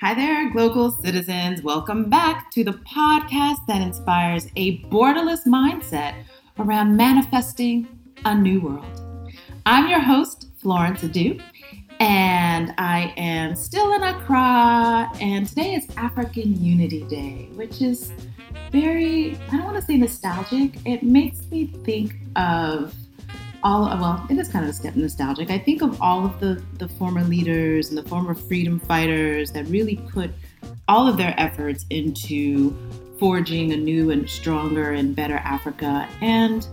Hi there, global citizens. Welcome back to the podcast that inspires a borderless mindset around manifesting a new world. I'm your host, Florence Adu, and I am still in Accra, and today is African Unity Day, which is very, I don't want to say nostalgic. It makes me think of all well it is kind of nostalgic. I think of all of the the former leaders and the former freedom fighters that really put all of their efforts into forging a new and stronger and better africa. And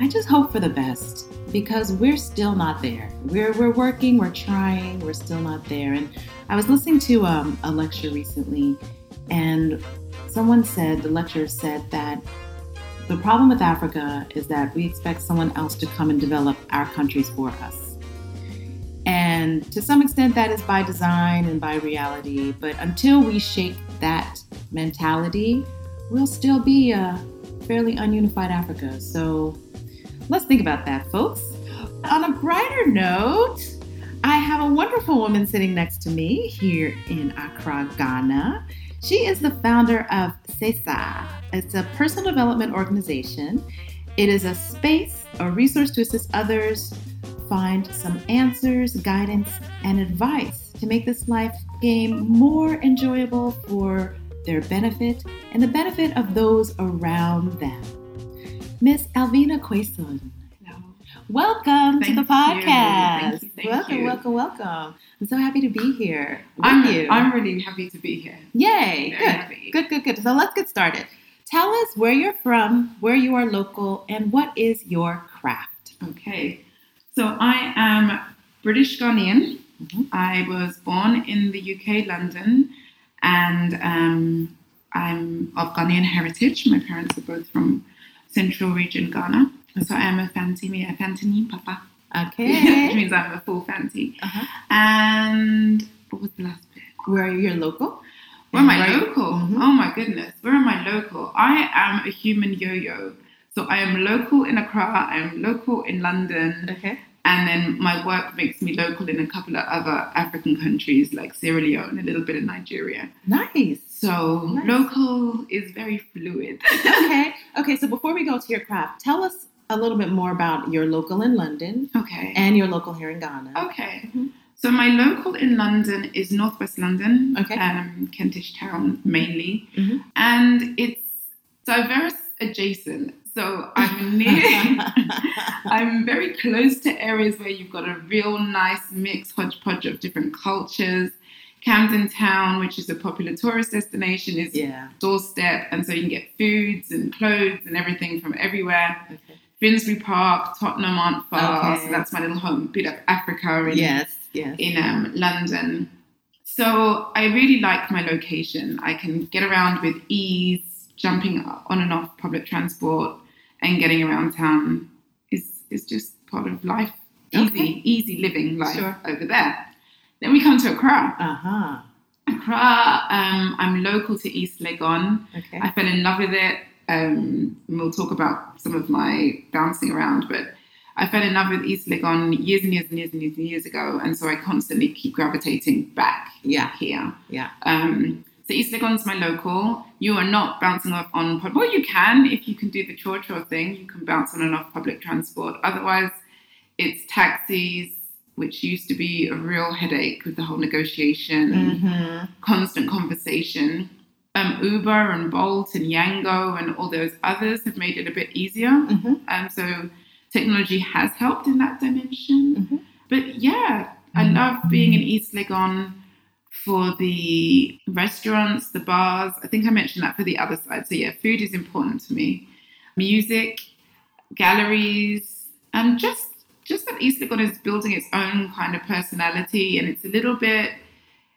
i just hope for the best because we're still not there. We're, we're working we're trying we're still not there. And i was listening to um, a lecture recently and someone said the lecturer said that the problem with Africa is that we expect someone else to come and develop our countries for us. And to some extent, that is by design and by reality. But until we shake that mentality, we'll still be a fairly ununified Africa. So let's think about that, folks. On a brighter note, I have a wonderful woman sitting next to me here in Accra, Ghana. She is the founder of CESA. It's a personal development organization. It is a space, a resource to assist others find some answers, guidance, and advice to make this life game more enjoyable for their benefit and the benefit of those around them. Miss Alvina Quason. Welcome thank to the podcast. You. You, welcome, you. welcome, welcome. I'm so happy to be here I'm, you. I'm really happy to be here. Yay! Very Good, happy. good, good, good. So let's get started. Tell us where you're from, where you are local, and what is your craft. Okay. So I am British Ghanaian. Mhm. I was born in the UK, London, and um, I'm of Ghanaian heritage. My parents are both from Central Region Ghana. So I am a fancy me a Fantini Papa. Okay. Which means I'm a full Fante. uh-huh. And what was the last bit? Where are you're local? Where am I local? Mhm. Oh my goodness. Where am I local? I am a human yo yo. So I am local in Accra, I am local in London, Okay. and then my work makes me local in a couple of other African countries like Sierra Leone, a little bit of Nigeria. Nice. So Nice. local is very fluid. okay. Okay. So before we go to your craft, tell us a little bit more about your local in London okay. and your local here in Ghana. Okay. Mhm. So my local in London is Northwest London, Okay. um, Kentish Town mainly, Mhm. and it's diverse adjacent. So I'm near. I'm very close to areas where you've got a real nice mix hodgepodge of different cultures. Camden Town, which is a popular tourist destination, is yeah. doorstep, and so you can get foods and clothes and everything from everywhere. Okay. Finsbury Park, Tottenham aren't far, Okay. so that's my little home, bit of Africa in, Yes. Yes. in um, London. So I really like my location. I can get around with ease, jumping on and off public transport, and getting around town is is just part of life. Easy, Okay. easy living life Sure. over there. Then we come to Accra. Uh huh. Accra, um, I'm local to East Legon. Okay. I fell in love with it. Um, and we'll talk about some of my bouncing around, but I fell in love with East Legon years and years and years and years and years ago, and so I constantly keep gravitating back yeah. here. Yeah. Um, so East Legon's my local. You are not bouncing off on pub. Well, you can if you can do the tro tro thing. You can bounce on and off public transport. Otherwise, it's taxis, which used to be a real headache with the whole negotiation Mm-hmm. constant conversation. Um, Uber and Bolt and Yango and all those others have made it a bit easier. Mm-hmm. Um, so technology has helped in that dimension. Mhm. But yeah, I love being in East Legon for the restaurants, the bars. I think I mentioned that for the other side. So yeah, food is important to me. Music, galleries, and just just that East Legon is building its own kind of personality, and it's a little bit.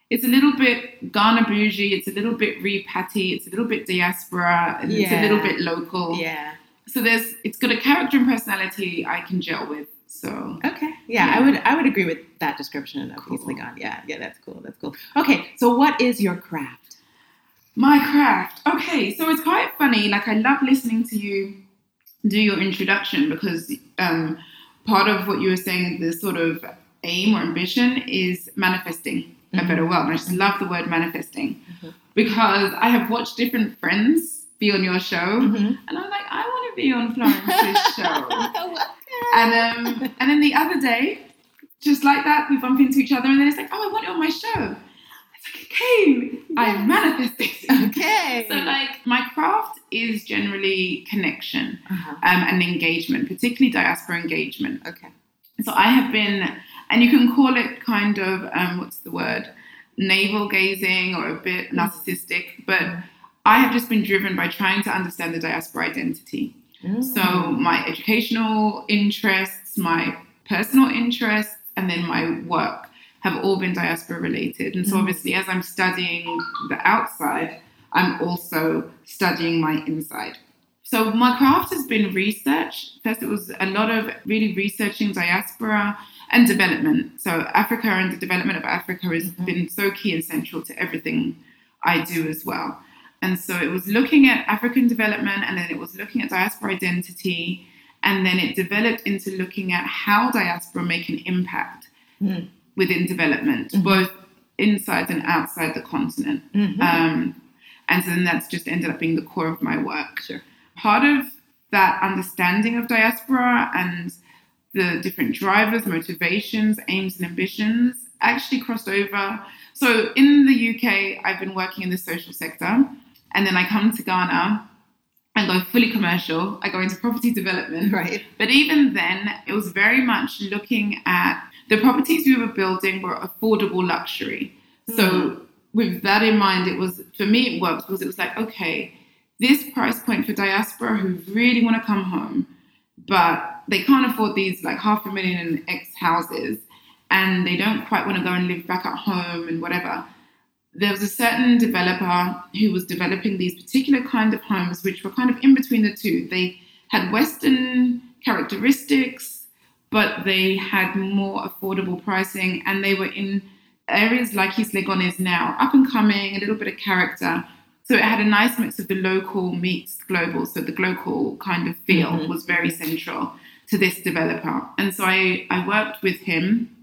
It's a little bit Ghana bougie. It's a little bit repatty. It's a little bit diaspora, and it's a little bit local Yeah. so there's it's got a character and personality I can gel with. So Okay. Yeah, Yeah. I would I would agree with that description of Cool. East Legon. Yeah, yeah, that's cool. That's cool. Okay, so what is your craft? my craft. Okay, so it's quite funny. Like I love listening to you do your introduction because um, part of what you were saying, the sort of aim or ambition is manifesting a better world. And I just love the word manifesting Mhm. because I have watched different friends be on your show, Mhm. and I'm like, I want to be on Florence's show. Welcome. And um, and then the other day, just like that, we bump into each other, and then it's like, oh, I want you on my show. It's like, okay, I'm manifesting. okay. So, like, my craft is generally connection Uh-huh. um, and engagement, particularly diaspora engagement. Okay. So, I have been, and you can call it kind of, um, what's the word, navel gazing or a bit narcissistic, but I have just been driven by trying to understand the diaspora identity. So Mm. my educational interests, my personal interests, and then my work have all been diaspora related. And so Mm. obviously, as I'm studying the outside, I'm also studying my inside. So my craft has been research. First, it was a lot of really researching diaspora and development. So Africa and the development of Africa has Mhm. been so key and central to everything I do as well. And so it was looking at African development and then it was looking at diaspora identity. And then it developed into looking at how diaspora make an impact Mm. within development, Mhm. both inside and outside the continent. Mhm. Um, and so then that's just ended up being the core of my work. Sure. Part of that understanding of diaspora and the different drivers, motivations, aims, and ambitions actually crossed over. So in the UK, I've been working in the social sector, and then I come to Ghana and go fully commercial. I go into property development. right. But even then, it was very much looking at the properties we were building were affordable luxury. So, hmm. with that in mind, it was for me, it worked because it was like, okay, this price point for diaspora who really want to come home, but they can't afford these like half a million and X houses, and they don't quite want to go and live back at home and whatever. There was a certain developer who was developing these particular kind of homes, which were kind of in between the two. They had Western characteristics, but they had more affordable pricing, and they were in areas like East Legon is now, up and coming, a little bit of character. So it had a nice mix of the local meets global. So the local kind of feel Mhm. was very central to this developer. And so I, I worked with him,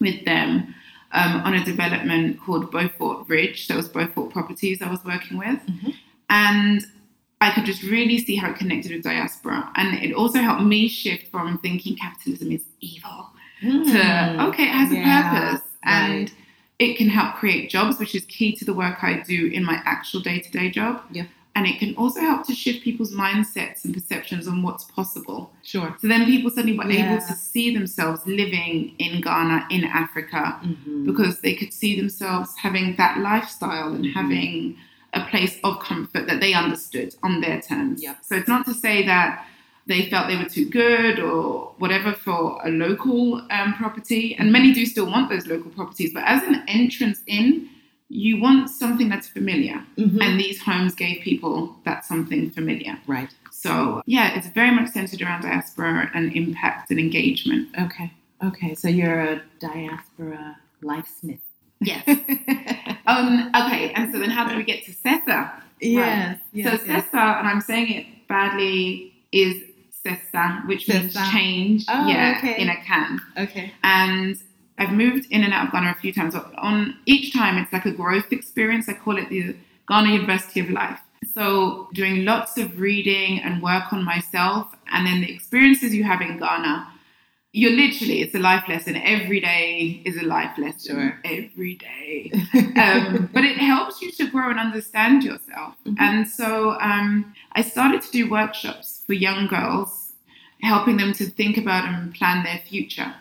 with them, um, on a development called Beaufort Ridge. So it was Beaufort Properties I was working with. Mhm. And I could just really see how it connected with diaspora. And it also helped me shift from thinking capitalism is evil to, Mm. okay, it has a purpose. And right. it can help create jobs, which is key to the work I do in my actual day to day job. And it can also help to shift people's mindsets and perceptions on what's possible. Sure. So then people suddenly were Yeah. able to see themselves living in Ghana, in Africa, Mhm. because they could see themselves having that lifestyle and Mhm. having a place of comfort that they understood on their terms. Yep. So it's not to say that they felt they were too good or whatever for a local um, property, and many do still want those local properties, but as an entrance in, you want something that's familiar. Mhm. And these homes gave people that something familiar. right. So, yeah, it's very much centered around diaspora and impact and engagement. Okay. Okay. So you're a diaspora lifesmith. Yes. um, okay, and so then how do we get to CESA? yes. so Yes. yes. CESA, and I'm saying it badly, is CESA, which means change. Oh, yeah, okay. in a can. Okay. And I've moved in and out of Ghana a few times. But on each time, it's like a growth experience. I call it the Ghana University of Life. So doing lots of reading and work on myself, and then the experiences you have in Ghana. You're literally, it's a life lesson. Every day is a life lesson. Sure. Every day um, but it helps you to grow and understand yourself. Mhm. And so um, I started to do workshops for young girls, helping them to think about and plan their future.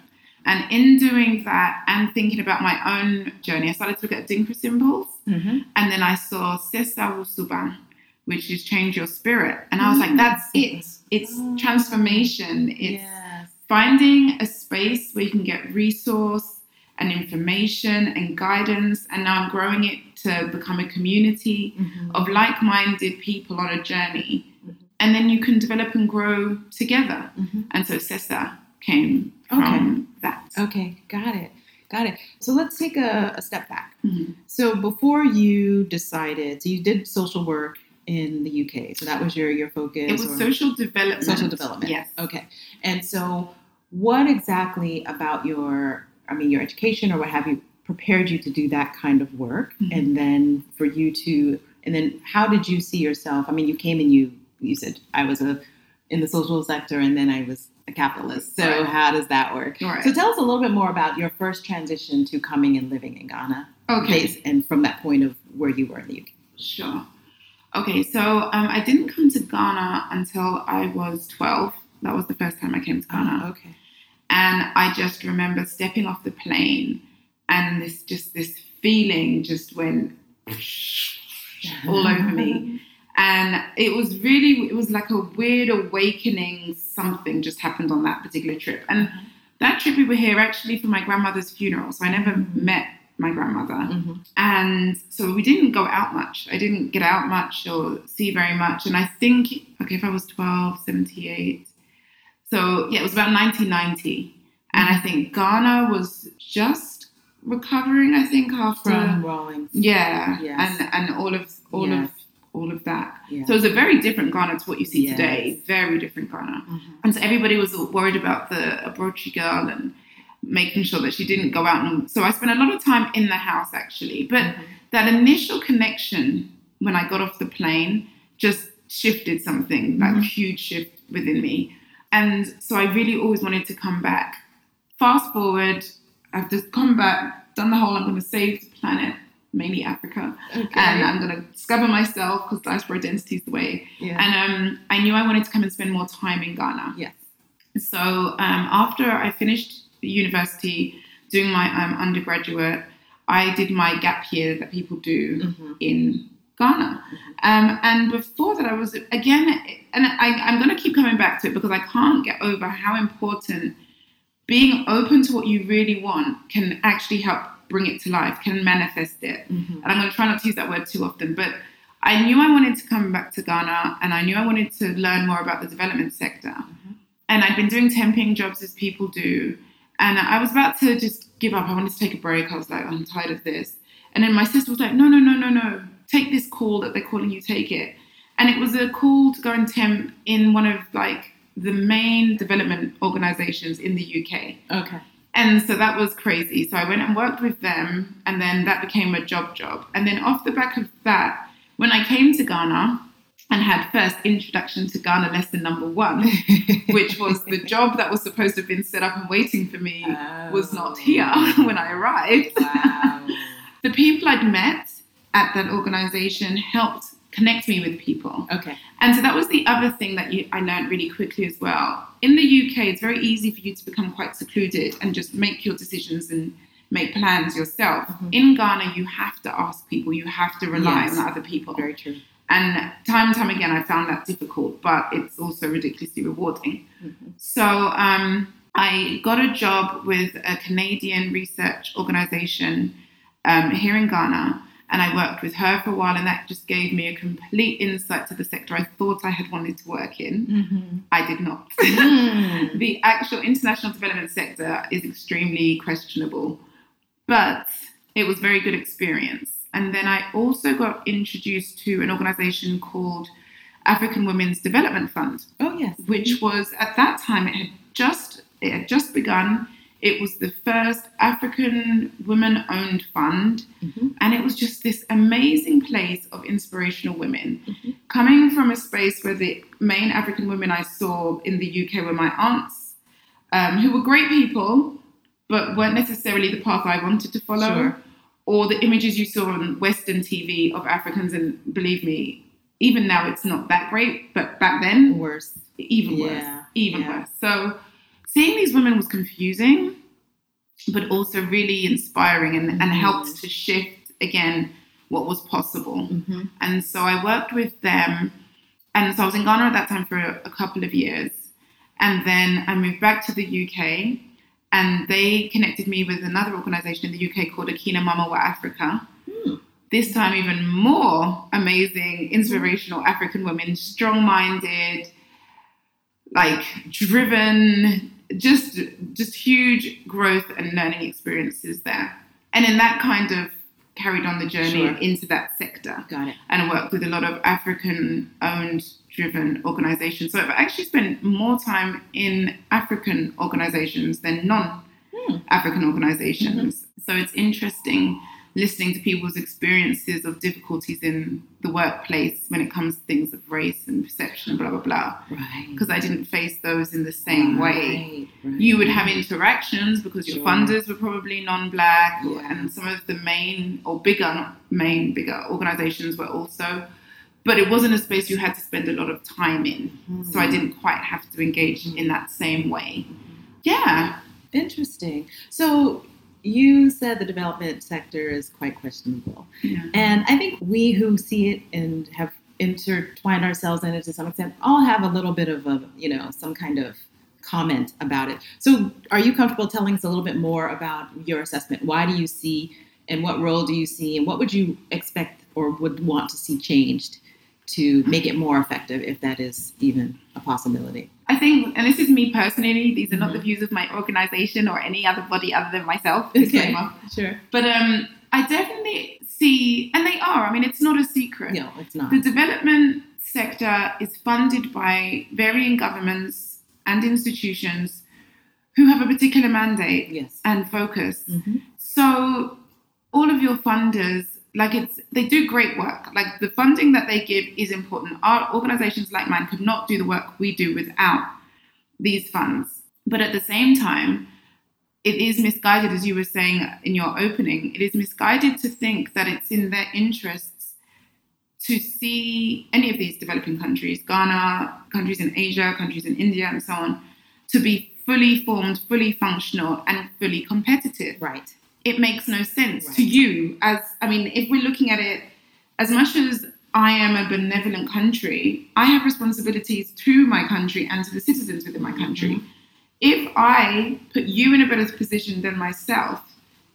And in doing that and thinking about my own journey, I started to look at Adinkra symbols. hmm And then I saw Sesa Wusuban, which is change your spirit. And I was like, Mm. that's it. It's Oh. transformation. It's Yes. finding a space where you can get resource and information and guidance. And now I'm growing it to become a community Mhm. of like minded people on a journey. Mhm. And then you can develop and grow together. Mhm. And so CESA came from that. Okay. Got it. Got it. So let's take a, a step back. Mhm. So before you decided, so you did social work in the UK. So that was your your focus. It was social development. social development. Yes. Okay. And so, what exactly about your I mean, your education or what have you prepared you to do that kind of work, Mhm. and then for you to, and then how did you see yourself? I mean, you came and you you said I was a in the social sector, and then I was a capitalist. So Right. how does that work? Right. So tell us a little bit more about your first transition to coming and living in Ghana, Okay. and from that point of where you were in the UK. Sure. Okay, so um, I didn't come to Ghana until I was 12. That was the first time I came to Ghana. okay. And I just remember stepping off the plane and this just this feeling just went all over me. And it was really, it was like a weird awakening. Something just happened on that particular trip. And that trip we were here actually for my grandmother's funeral. So I never met my grandmother. Mhm. And so we didn't go out much. I didn't get out much or see very much. And I think, okay, if I was 12, 78. So yeah, it was about 1990. And I think Ghana was just recovering, I think, after. From yeah. Yes. And, and all of, all Yes. of, all of that. Yeah. So was a very different Ghana to what you see Yes. today. Very different Ghana. Mhm. And so everybody was worried about the Abrochi girl and making sure that she didn't go out. And so I spent a lot of time in the house actually. But Mhm. that initial connection when I got off the plane just shifted something, like a Mhm. huge shift within me. And so I really always wanted to come back. Fast forward, I've just come back, done the whole I'm going to save the planet, mainly Africa, Okay. and I'm going to discover myself because diaspora identity is the way. yeah. And um, I knew I wanted to come and spend more time in Ghana. yes. So um, after I finished university, doing my um, undergraduate, I did my gap year that people do Mhm. in Ghana. Um, and before that, I was again, and I, I'm going to keep coming back to it because I can't get over how important being open to what you really want can actually help bring it to life, can manifest it Mhm. and I'm going to try not to use that word too often, but I knew I wanted to come back to Ghana and I knew I wanted to learn more about the development sector. And I'd been doing temping jobs as people do. And I was about to just give up. I wanted to take a break. I was like, I'm tired of this. And then my sister was like, no, no, no, no, no. Take this call that they're calling you, take it. And it was a call to go and temp in one of like the main development organizations in the UK. Okay. And so that was crazy. So I went and worked with them, and then that became a job job. And then off the back of that, when I came to Ghana and had first introduction to Ghana lesson number one, which was the job that was supposed to have been set up and waiting for me, was not oh. here when I arrived. Wow. The people I'd met at that organization helped connect me with people. okay. And so that was the other thing that you, I learned really quickly as well. In the UK, it's very easy for you to become quite secluded and just make your decisions and make plans yourself. Mhm. In Ghana, you have to ask people, you have to rely Yes. on other people. Very true. And time and time again, I found that difficult, but it's also ridiculously rewarding. Mhm. So um, I got a job with a Canadian research organization um, here in Ghana, and I worked with her for a while, and that just gave me a complete insight to the sector I thought I had wanted to work in. Mhm. I did not. Mm. the actual international development sector is extremely questionable, but it was very good experience. And then I also got introduced to an organization called African Women's Development Fund, Oh yes. which was at that time it had just it had just begun. It was the first African women-owned fund, Mhm. and it was just this amazing place of inspirational women. Mhm. Coming from a space where the main African women I saw in the UK were my aunts, um, who were great people, but weren't necessarily the path I wanted to follow, Sure. or the images you saw on Western TV of Africans. And believe me, even now it's not that great, but back then Worse. even Yeah, worse, even yeah. worse. So seeing these women was confusing, but also really inspiring and, and Mhm. helped to shift again what was possible. Mhm. And so I worked with them. And so I was in Ghana at that time for a, a couple of years. And then I moved back to the UK. And they connected me with another organization in the UK called Akina Mama wa Afrika. Hmm. This time, even more amazing, inspirational African women, strong minded, like driven, just just huge growth and learning experiences there. And in that kind of carried on the journey Sure. into that sector Got it. and worked with a lot of African owned driven organizations. So I've actually spent more time in African organizations than non Hmm. African organizations. So it's interesting listening to people's experiences of difficulties in the workplace when it comes to things of race and perception and blah, blah, blah. Right. Because I didn't face those in the same way. Right, right. You would have interactions because your funders were probably non black, Yeah. and some of the main or bigger, not main, bigger organizations were also. But it wasn't a space you had to spend a lot of time in. So I Mhm. didn't quite have to engage in that same way. Yeah. Interesting. So you said the development sector is quite questionable. Yeah. And I think we who see it and have intertwined ourselves in it to some extent all have a little bit of a, you know, some kind of comment about it. So are you comfortable telling us a little bit more about your assessment? Why do you see and what role do you see and what would you expect or would want to see changed to make it more effective if that is even a possibility? I think, and this is me personally, these are not Mhm. the views of my organization or any other body other than myself. Okay. Sure. But um, I definitely see, and they are, I mean, it's not a secret. No, it's not. The development sector is funded by varying governments and institutions who have a particular mandate Yes. and focus. Mhm. So all of your funders, like it's they do great work. Like the funding that they give is important. Our organizations like mine could not do the work we do without these funds. But at the same time, it is misguided, as you were saying in your opening, it is misguided to think that it's in their interests to see any of these developing countries, Ghana, countries in Asia, countries in India, and so on, to be fully formed, fully functional, and fully competitive Right. It makes no sense Right. to you as i mean if we're looking at it as much as i am a benevolent country i have responsibilities to my country and to the citizens within my country if i put you in a better position than myself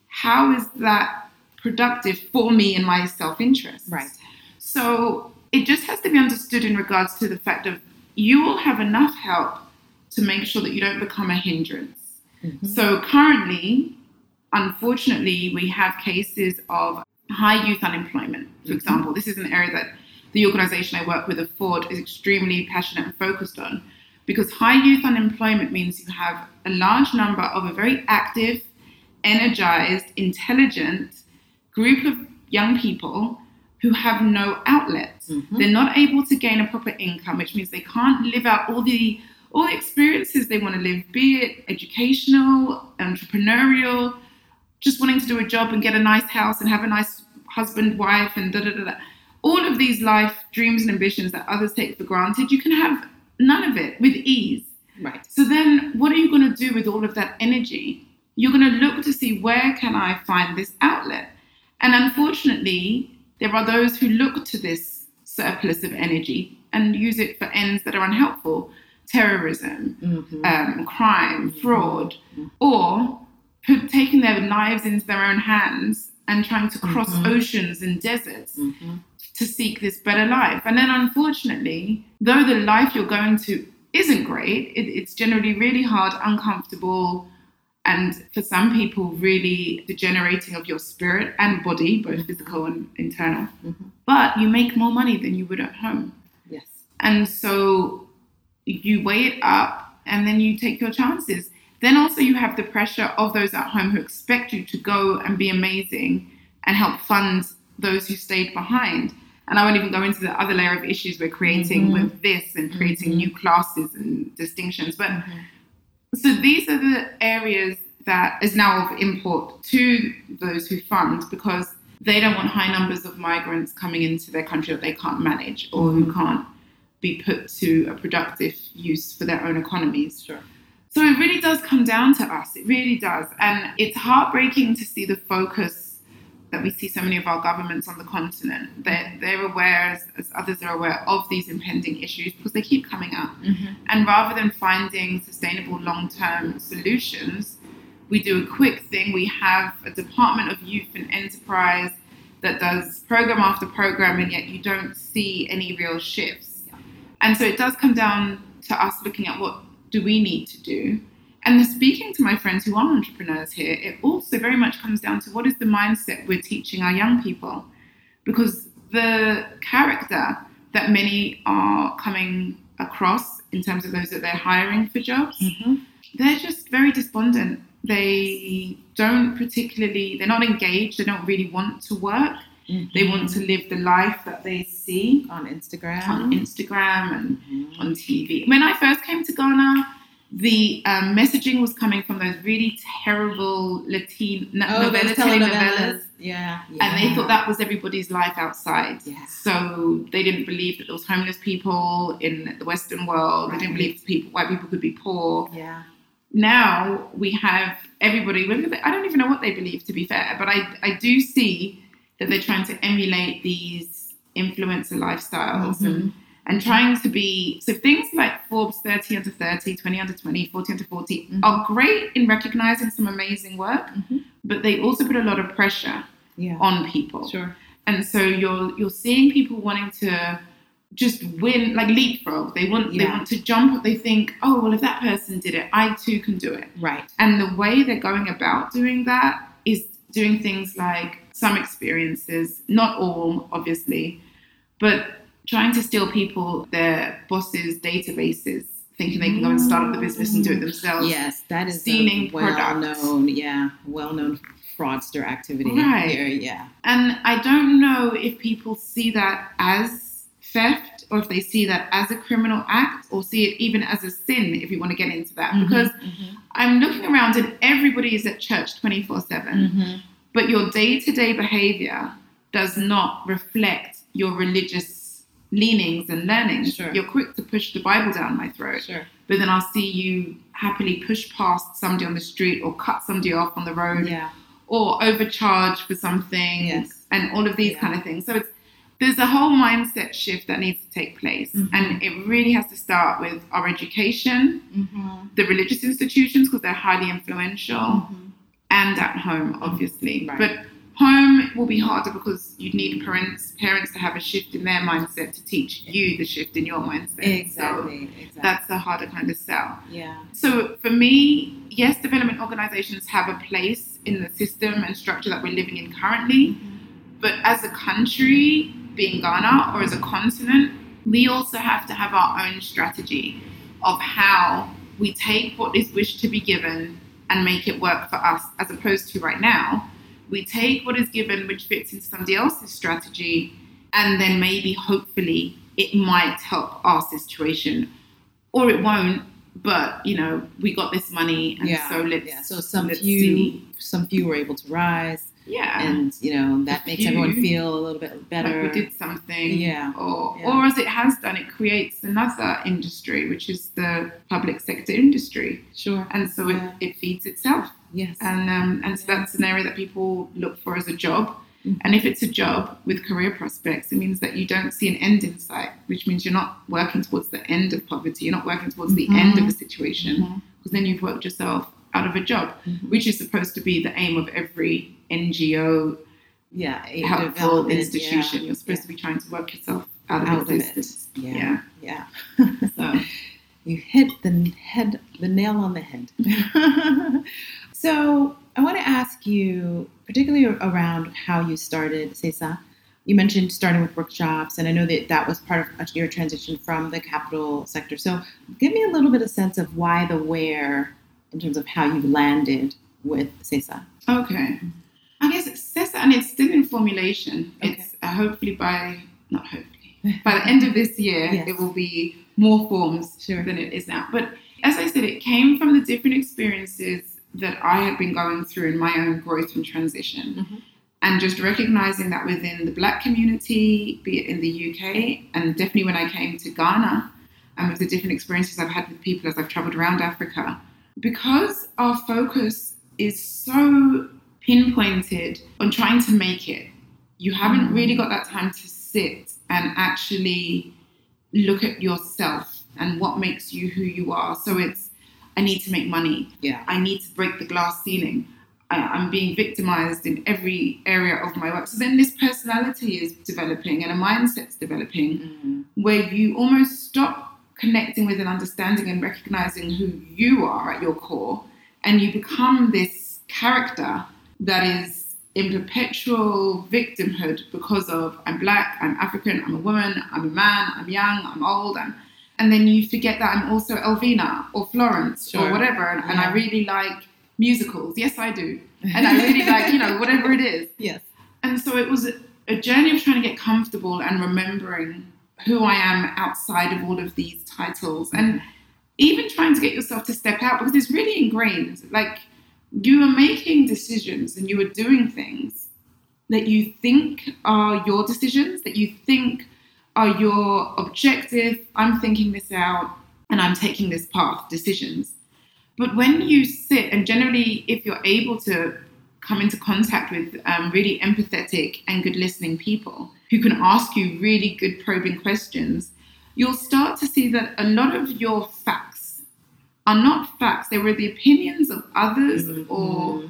how is that productive for me and my self-interest Right. so it just has to be understood in regards to the fact of you will have enough help to make sure that you don't become a hindrance Mhm. so currently, unfortunately, we have cases of high youth unemployment. For Mhm. example, this is an area that the organization I work with, Afford, is extremely passionate and focused on because high youth unemployment means you have a large number of a very active, energized, intelligent group of young people who have no outlet. Mhm. They're not able to gain a proper income, which means they can't live out all the all the experiences they want to live, be it educational, entrepreneurial, just wanting to do a job and get a nice house and have a nice husband, wife, and da da da da. All of these life dreams and ambitions that others take for granted, you can have none of it with ease. Right. So then what are you going to do with all of that energy? You're going to look to see where can I find this outlet? And unfortunately, there are those who look to this surplus of energy and use it for ends that are unhelpful. Terrorism, Mhm. um, crime, fraud, or put, taking their lives into their own hands and trying to cross Mhm. oceans and deserts Mhm. to seek this better life. And then, unfortunately, though the life you're going to isn't great, it, it's generally really hard, uncomfortable, and for some people, really degenerating of your spirit and body, both physical and internal. Mhm. But you make more money than you would at home. Yes. And so you weigh it up and then you take your chances. Then also you have the pressure of those at home who expect you to go and be amazing and help fund those who stayed behind. And I won't even go into the other layer of issues we're creating Mhm. with this and creating Mhm. new classes and distinctions. But Mhm. so these are the areas that is now of import to those who fund because they don't want high numbers of migrants coming into their country that they can't manage or who can't be put to a productive use for their own economies. Sure. So it really does come down to us. It really does. And it's heartbreaking to see the focus that we see so many of our governments on the continent. They're, they're aware, as, as others are aware, of these impending issues because they keep coming up. Mhm. And rather than finding sustainable long term solutions, we do a quick thing. We have a Department of Youth and Enterprise that does program after program, and yet you don't see any real shifts. And so it does come down to us looking at what do we need to do. And speaking to my friends who are entrepreneurs here, it also very much comes down to what is the mindset we're teaching our young people. Because the character that many are coming across in terms of those that they're hiring for jobs, Mhm. they're just very despondent, They don't particularly, they're not engaged, they don't really want to work. They want to live the life that they see on Instagram. on Instagram and Mhm. on TV. When I first came to Ghana, the um, messaging was coming from those really terrible Latin Oh, novella those telenovelas. telenovelas. Yeah, And they thought that was everybody's life outside. Yeah. So they didn't believe that there was homeless people in the Western world. They didn't believe people, white people could be poor. Yeah. Now we have everybody. I don't even know what they believe, to be fair, but I, I do see that they're trying to emulate these influencer lifestyles and Mhm. and trying to be so things like Forbes 30 under 30, 20 under 20, 40 under 40 Mhm. are great in recognizing some amazing work, Mhm. but they also put a lot of pressure Yeah. on people. Sure. And so you're you're seeing people wanting to just win, like leapfrog. They want they want to jump. They think, oh well, if that person did it, I too can do it. Right. And the way they're going about doing that is doing things like some experiences, not all, obviously, but trying to steal people their bosses' databases, thinking they can go and start up the business and do it themselves. Yes, that is Stealing a well products. known, yeah, well known fraudster activity Right. here. Yeah. And I don't know if people see that as theft or if they see that as a criminal act or see it even as a sin, if you want to get into that. Because Mhm. I'm looking around and everybody is at church 24 7. Mhm. But your day-to-day behavior does not reflect your religious leanings and learnings. Sure. You're quick to push the Bible down my throat, sure. but then I'll see you happily push past somebody on the street or cut somebody off on the road Yeah. or overcharge for something Yes. and all of these Yeah. kind of things. So it's there's a whole mindset shift that needs to take place. Mhm. And it really has to start with our education, Mhm. the religious institutions, because they're highly influential Mhm. And at home, obviously. Right. But home will be harder because you need parents parents to have a shift in their mindset to teach you the shift in your mindset. So Exactly. Exactly. that's a harder kind of sell. yeah. So for me, yes, development organizations have a place in the system and structure that we're living in currently. Mm-hmm. But as a country, being Ghana, or as a continent, we also have to have our own strategy of how we take what is wished to be given and make it work for us, as opposed to right now, we take what is given, which fits into somebody else's strategy, and then maybe, hopefully, it might help our situation, or it won't. But you know, we got this money, and Yeah. so let's Yeah. So some let's few, see. some few were able to rise, yeah, and you know that makes everyone feel a little bit better. like we did something, Yeah. or Yeah. or as it has done, it creates another industry, which is the public sector industry, Sure. and so Yeah. it, it feeds itself, Yes. and um, and so that's an area that people look for as a job. Mhm. And if it's a job with career prospects, it means that you don't see an end in sight, which means you're not working towards the end of poverty. You're not working towards the Mhm. end of a situation, because then you've worked yourself out of a job, Mhm. which is supposed to be the aim of every NGO yeah. a helpful institution. yeah, You're supposed to be trying to work yourself out of Out of existence. Yeah. Yeah. Yeah. So You hit the head, the nail on the head. so I want to ask you, particularly around how you started CESA. You mentioned starting with workshops, and I know that that was part of uh, your transition from the capital sector. So give me a little bit of sense of why the where in terms of how you landed with CESA. okay. I guess it says that, and it's still in formulation. Okay. It's uh, hopefully by not hopefully by the end of this year Yes. it will be more forms Sure. than it is now. But as I said, it came from the different experiences that I had been going through in my own growth and transition. Mhm. And just recognizing that within the black community, be it in the UK, and definitely when I came to Ghana, and with the different experiences I've had with people as I've traveled around Africa, because our focus is so pinpointed on trying to make it, you haven't Mm. really got that time to sit and actually look at yourself and what makes you who you are. So it's, I need to make money. Yeah. I need to break the glass ceiling. I, I'm being victimized in every area of my work. So then this personality is developing and a mindset's developing Mhm. where you almost stop connecting with and understanding and recognizing who you are at your core and you become this character that is in perpetual victimhood because of I'm black, I'm African, I'm a woman, I'm a man, I'm young, I'm old, I'm, and then you forget that I'm also Elvina or Florence Sure. or whatever. And, and I really like musicals. Yes, I do. And I really like, you know, whatever it is. Yes. And so it was a, a journey of trying to get comfortable and remembering who I am outside of all of these titles. And mm-hmm. even trying to get yourself to step out because it's really ingrained. Like you are making decisions and you are doing things that you think are your decisions, that you think are your objective. I'm thinking this out and I'm taking this path decisions. But when you sit, and generally, if you're able to come into contact with um, really empathetic and good listening people who can ask you really good probing questions, you'll start to see that a lot of your facts are not facts. They were the opinions of others, mm-hmm. or,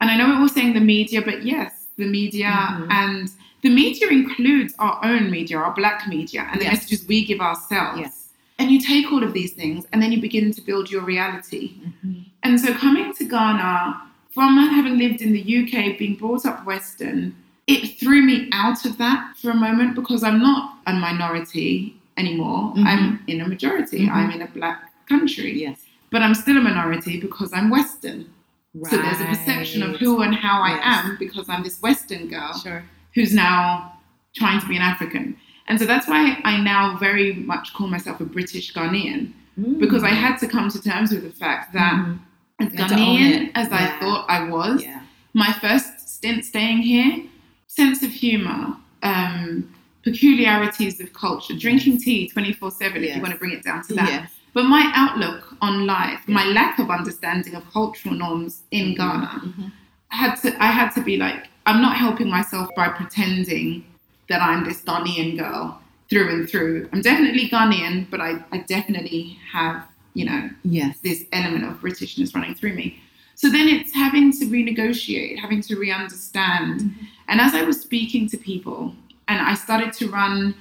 and I know we're all saying the media, but yes, the media mm-hmm. and the media includes our own media, our black media, and the yes. messages we give ourselves. Yes and you take all of these things and then you begin to build your reality. Mm-hmm. And so coming to Ghana, from having lived in the UK, being brought up Western, it threw me out of that for a moment because I'm not a minority anymore. Mm-hmm. I'm in a majority. Mm-hmm. I'm in a black country. Yes. But I'm still a minority because I'm Western. Right. So there's a perception of who and how yes. I am because I'm this Western girl sure. who's now trying to be an African. And so that's why I now very much call myself a British Ghanaian mm. because I had to come to terms with the fact that mm. as Ghanaian as yeah. I thought I was, yeah. my first stint staying here, sense of humor, um, peculiarities of culture, drinking tea 24 7 if you want to bring it down to that. Yes. But my outlook on life, my lack of understanding of cultural norms in mm-hmm. Ghana, mm-hmm. had to I had to be like, I'm not helping myself by pretending that I'm this Ghanaian girl through and through. I'm definitely Ghanaian, but I, I definitely have, you know, yes. this element of Britishness running through me. So then it's having to renegotiate, having to re understand. Mm-hmm. And as I was speaking to people, and I started to run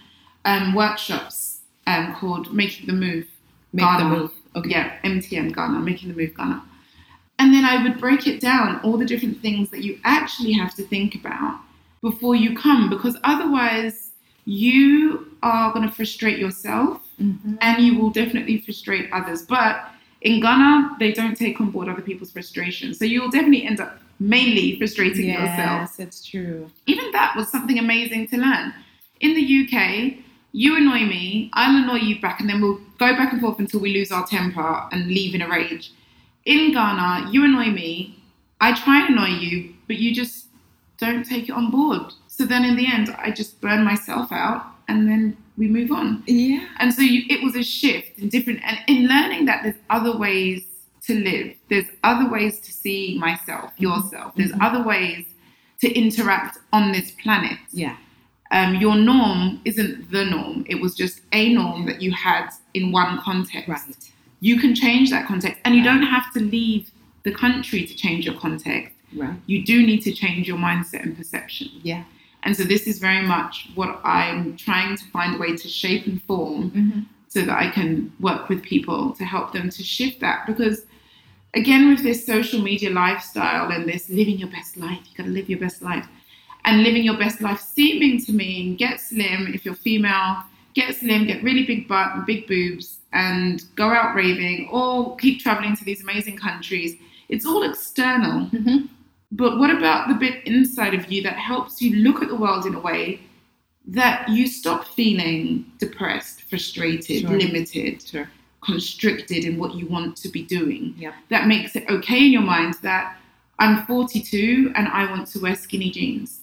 um, workshops um, called Making the Move. Make Ghana. the Move. Okay. Yeah, MTM Ghana, Making the Move Ghana. And then I would break it down, all the different things that you actually have to think about before you come because otherwise you are going to frustrate yourself mm-hmm. and you will definitely frustrate others. But in Ghana, they don't take on board other people's frustrations. So you'll definitely end up mainly frustrating yes, yourself. Yes, it's true. Even that was something amazing to learn. In the UK, you annoy me, I'll annoy you back, and then we'll go back and forth until we lose our temper and leave in a rage. In Ghana, you annoy me, I try and annoy you, but you just don't take it on board. So then in the end, I just burn myself out and then we move on. Yeah. And so you, it was a shift in different, and in learning that there's other ways to live, there's other ways to see myself, yourself, there's mm-hmm. other ways to interact on this planet. Yeah. Um, your norm isn't the norm. It was just a norm that you had in one context. Right. You can change that context, and you don't have to leave the country to change your context Right. You do need to change your mindset and perception. Yeah. And so this is very much what I'm trying to find a way to shape and form mm-hmm. so that I can work with people to help them to shift that. Because again, with this social media lifestyle and this living your best life, you gotta live your best life. And living your best life seeming to mean get slim if you're female, get slim, get really big butt and big boobs, and go out raving or keep traveling to these amazing countries. It's all external. Mm-hmm. But what about the bit inside of you that helps you look at the world in a way that you stop feeling depressed, frustrated, sure. limited, sure. constricted in what you want to be doing? Yep. That makes it okay in your mind that I'm 42 and I want to wear skinny jeans.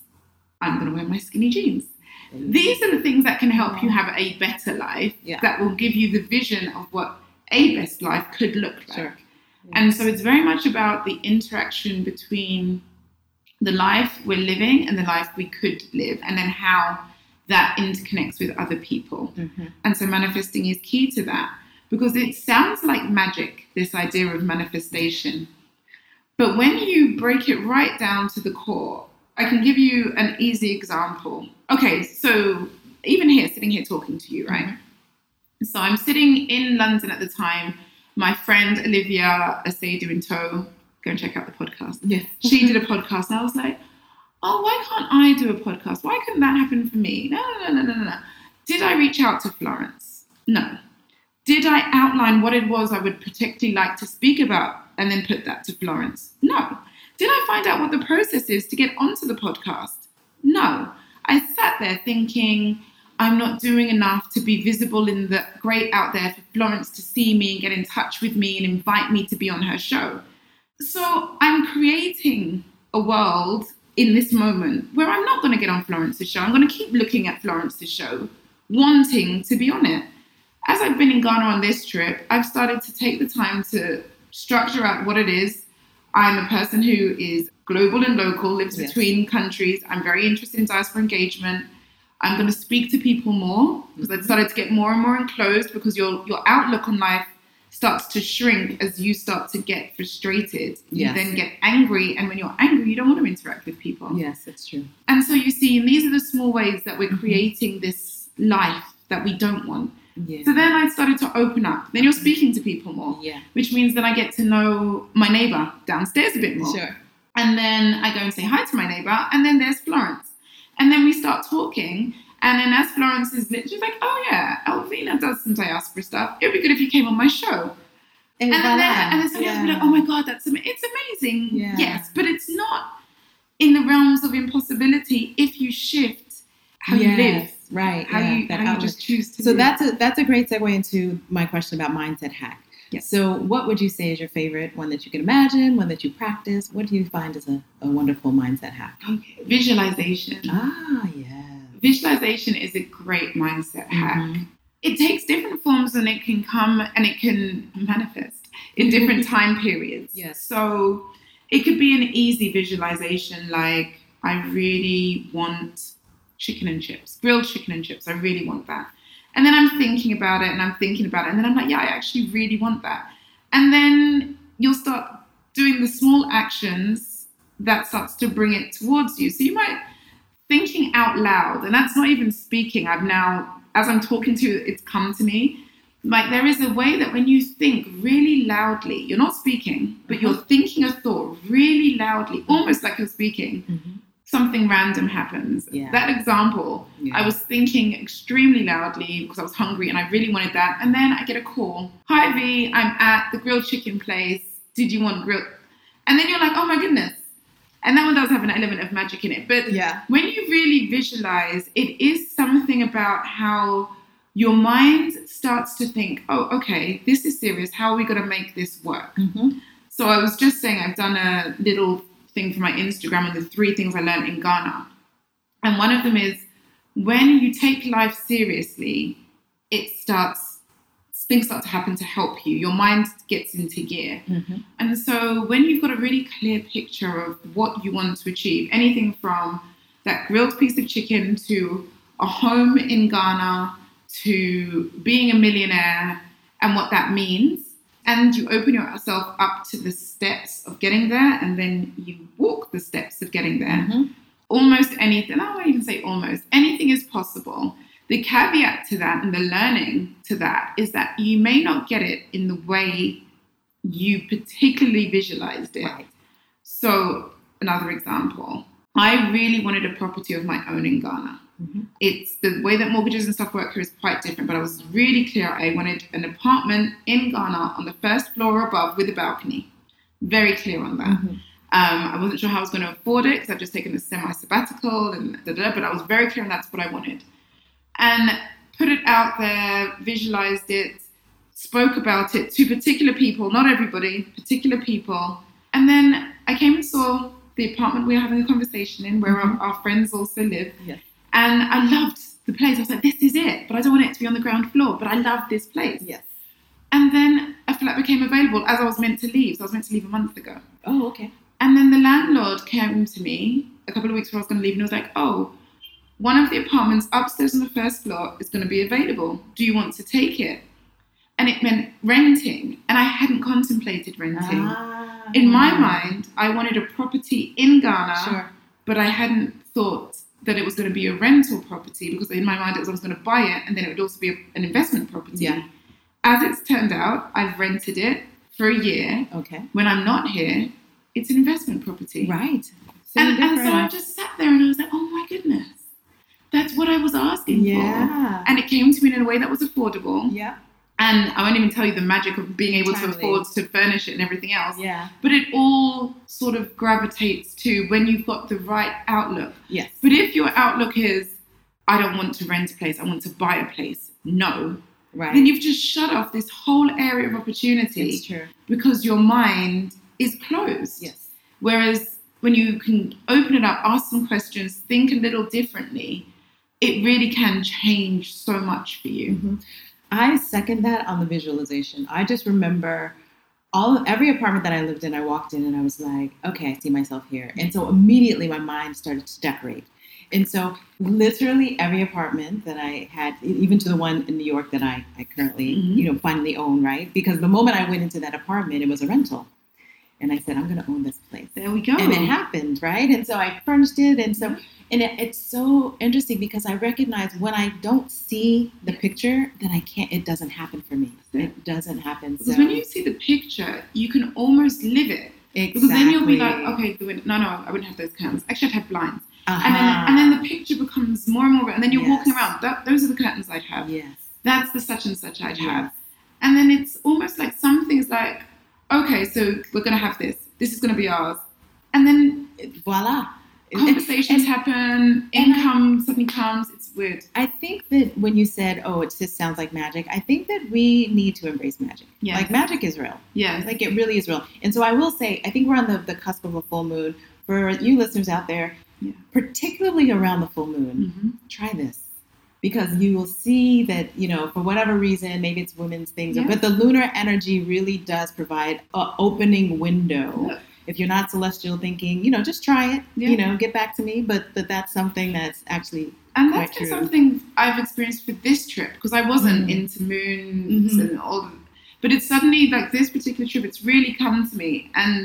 I'm going to wear my skinny jeans. These are the things that can help you have a better life yeah. that will give you the vision of what a best life could look like. Sure. And so it's very much about the interaction between the life we're living and the life we could live, and then how that interconnects with other people. Mm-hmm. And so manifesting is key to that because it sounds like magic, this idea of manifestation. But when you break it right down to the core, I can give you an easy example. Okay, so even here, sitting here talking to you, right? Mm-hmm. So I'm sitting in London at the time my friend Olivia Asadu in tow, go and check out the podcast. Yes. She did a podcast and I was like, oh, why can't I do a podcast? Why couldn't that happen for me? No, no, no, no, no, no. Did I reach out to Florence? No. Did I outline what it was I would particularly like to speak about and then put that to Florence? No. Did I find out what the process is to get onto the podcast? No. I sat there thinking, I'm not doing enough to be visible in the great out there for Florence to see me and get in touch with me and invite me to be on her show. So I'm creating a world in this moment where I'm not going to get on Florence's show. I'm going to keep looking at Florence's show, wanting to be on it. As I've been in Ghana on this trip, I've started to take the time to structure out what it is. I'm a person who is global and local, lives Yes. between countries. I'm very interested in diaspora engagement. I'm going to speak to people more because I decided to get more and more enclosed because your your outlook on life starts to shrink as you start to get frustrated. You Yes. then get angry, and when you're angry, you don't want to interact with people. Yes, that's true. And so you see, and these are the small ways that we're Mhm. creating this life that we don't want. Yeah. So then I started to open up. Then you're mm-hmm. speaking to people more, yeah. which means then I get to know my neighbor downstairs a bit more. Sure. And then I go and say hi to my neighbor, and then there's Florence. And then we start talking. And then as Florence is lit, she's like, oh yeah, Elvina does some diaspora stuff. It would be good if you came on my show. And, And then, and then somebody else will be like, oh my God, that's ama- it's amazing. Yeah. Yes, but it's not in the realms of impossibility if you shift how you live, Yes, Right. how yeah, you, that how you just choose to So live. that's a that's a great segue into my question about mindset hack. Yes. So what would you say is your favorite one that you can imagine, one that you practice? What do you find is a, a wonderful mindset hack? okay. visualization. Ah, yeah. Visualization is a great mindset hack. Mhm. It takes different forms and it can come and it can manifest in different time periods. Yes. So it could be an easy visualization like, I really want chicken and chips, grilled chicken and chips. I really want that. And then I'm thinking about it and I'm thinking about it. And then I'm like, yeah, I actually really want that. And then you'll start doing the small actions that starts to bring it towards you. So you might thinking out loud, and that's not even speaking. I've now, as I'm talking to you, it's come to me. Like there is a way that when you think really loudly, you're not speaking, but you're thinking a thought really loudly, almost like you're speaking, Mhm. Something random happens. Yeah. That example, Yeah. I was thinking extremely loudly because I was hungry and I really wanted that. And then I get a call. Hi V, I'm at the grilled chicken place. Did you want grilled? And then you're like, oh my goodness. And that one does have an element of magic in it. But Yeah. when you really visualize, it is something about how your mind starts to think, oh, okay, this is serious. How are we going to make this work? Mhm. So I was just saying, I've done a little thing for my Instagram on the three things I learned in Ghana. And one of them is when you take life seriously, it starts, things start to happen to help you. Your mind gets into gear. Mhm. And so when you've got a really clear picture of what you want to achieve, anything from that grilled piece of chicken to a home in Ghana to being a millionaire and what that means, and you open yourself up to the steps of getting there, and then you walk the steps of getting there. Mhm. Almost anything, I won't even say almost, anything is possible. The caveat to that and the learning to that is that you may not get it in the way you particularly visualized it. Right. So, another example, I really wanted a property of my own in Ghana. Mhm. It's the way that mortgages and stuff work here is quite different, but I was really clear I wanted an apartment in Ghana on the first floor above with a balcony. Very clear on that. Mhm. Um, I wasn't sure how I was going to afford it because I've just taken a semi sabbatical and da, da, da, but I was very clear and that's what I wanted. And put it out there, visualized it, spoke about it to particular people, not everybody, particular people. And then I came and saw the apartment we were having a conversation in where our, our friends also live. Yes. And I loved the place. I was like, this is it, but I don't want it to be on the ground floor, but I love this place. Yes. And then a flat became available as I was meant to leave. So I was meant to leave a month ago. Oh, okay. And then the landlord came to me a couple of weeks before I was going to leave and was like, oh, one of the apartments upstairs on the first floor is going to be available. Do you want to take it? And it meant renting. And I hadn't contemplated renting. Ah. In my mind, I wanted a property in Ghana, Sure. but I hadn't thought that it was going to be a rental property because in my mind it was I was going to buy it and then it would also be a, an investment property. Yeah. As it's turned out, I've rented it for a year. Okay. When I'm not here, it's an investment property. Right. So and, and so I just sat there and I was like, oh my goodness, that's what I was asking for. Yeah. And it came to me in a way that was affordable. Yeah. And I won't even tell you the magic of being able to afford to furnish it and everything else. Yeah. But it all sort of gravitates to when you've got the right outlook. Yes. But if your outlook is, I don't want to rent a place, I want to buy a place, no, Right. then you've just shut off this whole area of opportunity it's true. because your mind is closed. Yes. Whereas when you can open it up, ask some questions, think a little differently, it really can change so much for you. Mhm. I second that on the visualization. I just remember all every apartment that I lived in, I walked in and I was like, okay, I see myself here. And so immediately my mind started to decorate. And so literally every apartment that I had, even to the one in New York that I, I currently, Mhm. you know, finally own, right? Because the moment I went into that apartment, it was a rental. And I said, I'm gonna own this place There we go. and it happened right and so i furnished it and so and it, it's so interesting because i recognize when i don't see the picture then i can't it doesn't happen for me it doesn't happen so Because when you see the picture, you can almost live it. exactly. Because then you'll be like, okay, no, no, I wouldn't have those curtains. Actually, I'd have blinds. uh-huh. And, then, and then the picture becomes more and more, and then you're walking around. That, those are the curtains I'd have. yes That's the such and such I'd Yes. have. And then it's almost like some things like, okay, so we're going to have this. This is going to be ours. And then voila conversations and- happen, and I- income suddenly comes. It's weird. I think that when you said, "Oh, it just sounds like magic," I think that we need to embrace magic. Yes. Like magic is real. Yeah. Like it really is real. And so I will say, I think we're on the, the cusp of a full moon. For you listeners out there, Yeah. particularly around the full moon, Mhm. try this because you will see that you know for whatever reason maybe it's women's things Yeah. but the lunar energy really does provide a opening window Yeah. if you're not celestial thinking you know just try it Yeah. you know get back to me but but that's something that's actually And that's been something I've experienced with this trip because I wasn't Mm. into moons Mhm. and all. But it's suddenly like this particular trip. It's really come to me, and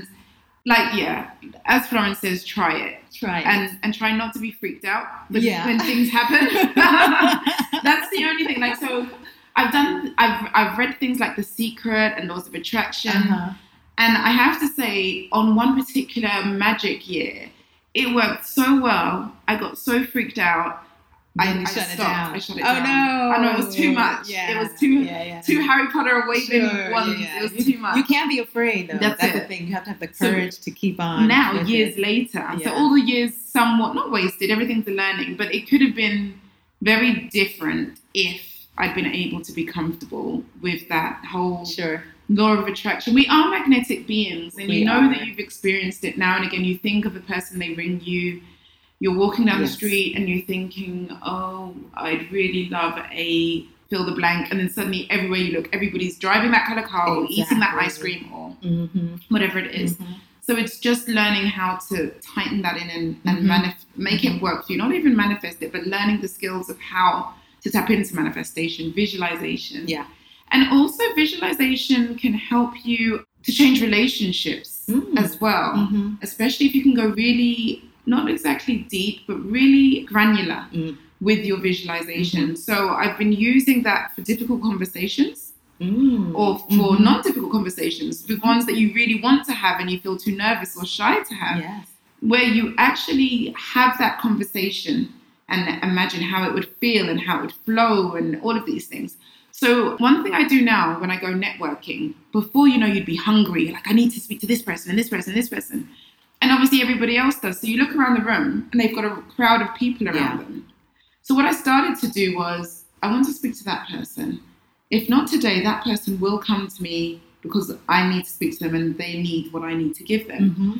like yeah, as Florence says, try it try it and and try not to be freaked out when, Yeah. when things happen. That's the only thing. Like so, I've done. I've I've read things like The Secret and Laws of Attraction. uh-huh. And I have to say, on one particular magic year, it worked so well. I got so freaked out. I, I shut it stopped. down. I shut it oh down. no I know it was too much. yeah It was too yeah, yeah. too Harry Potter waving Sure, wands. yeah, yeah. It was you, too much. you can't be afraid though That's that's, the thing you have to have the So courage to keep on now, years it. later, so all the years somewhat not wasted. Everything's a learning, but it could have been very different if I'd been able to be comfortable with that whole sure law of attraction. We are magnetic beings, and We you know are. that you've experienced it now and again. You think of a person, they ring you. You're walking down Yes. the street and you're thinking, "Oh, I'd really love a fill the blank," and then suddenly everywhere you look, everybody's driving that color car, or eating that ice cream, or mm-hmm. whatever it is. So it's just learning how to tighten that in and, and Mhm. manif- make it work for you. Not even manifest it, but learning the skills of how to tap into manifestation, visualization. Yeah. And also, visualization can help you to change relationships Mm. as well, Mm-hmm. especially if you can go really, not exactly deep, but really granular Mm. with your visualization. So I've been using that for difficult conversations Mm. or for Mhm. non difficult conversations, with ones that you really want to have and you feel too nervous or shy to have yes where you actually have that conversation and imagine how it would feel and how it would flow and all of these things. So one thing I do now when I go networking, before you know you'd be hungry, like I need to speak to this person and this person and this person. And obviously everybody else does. So you look around the room and they've got a crowd of people around Yeah. them. So what I started to do was I want to speak to that person. If not today, that person will come to me because I need to speak to them and they need what I need to give them. mm-hmm.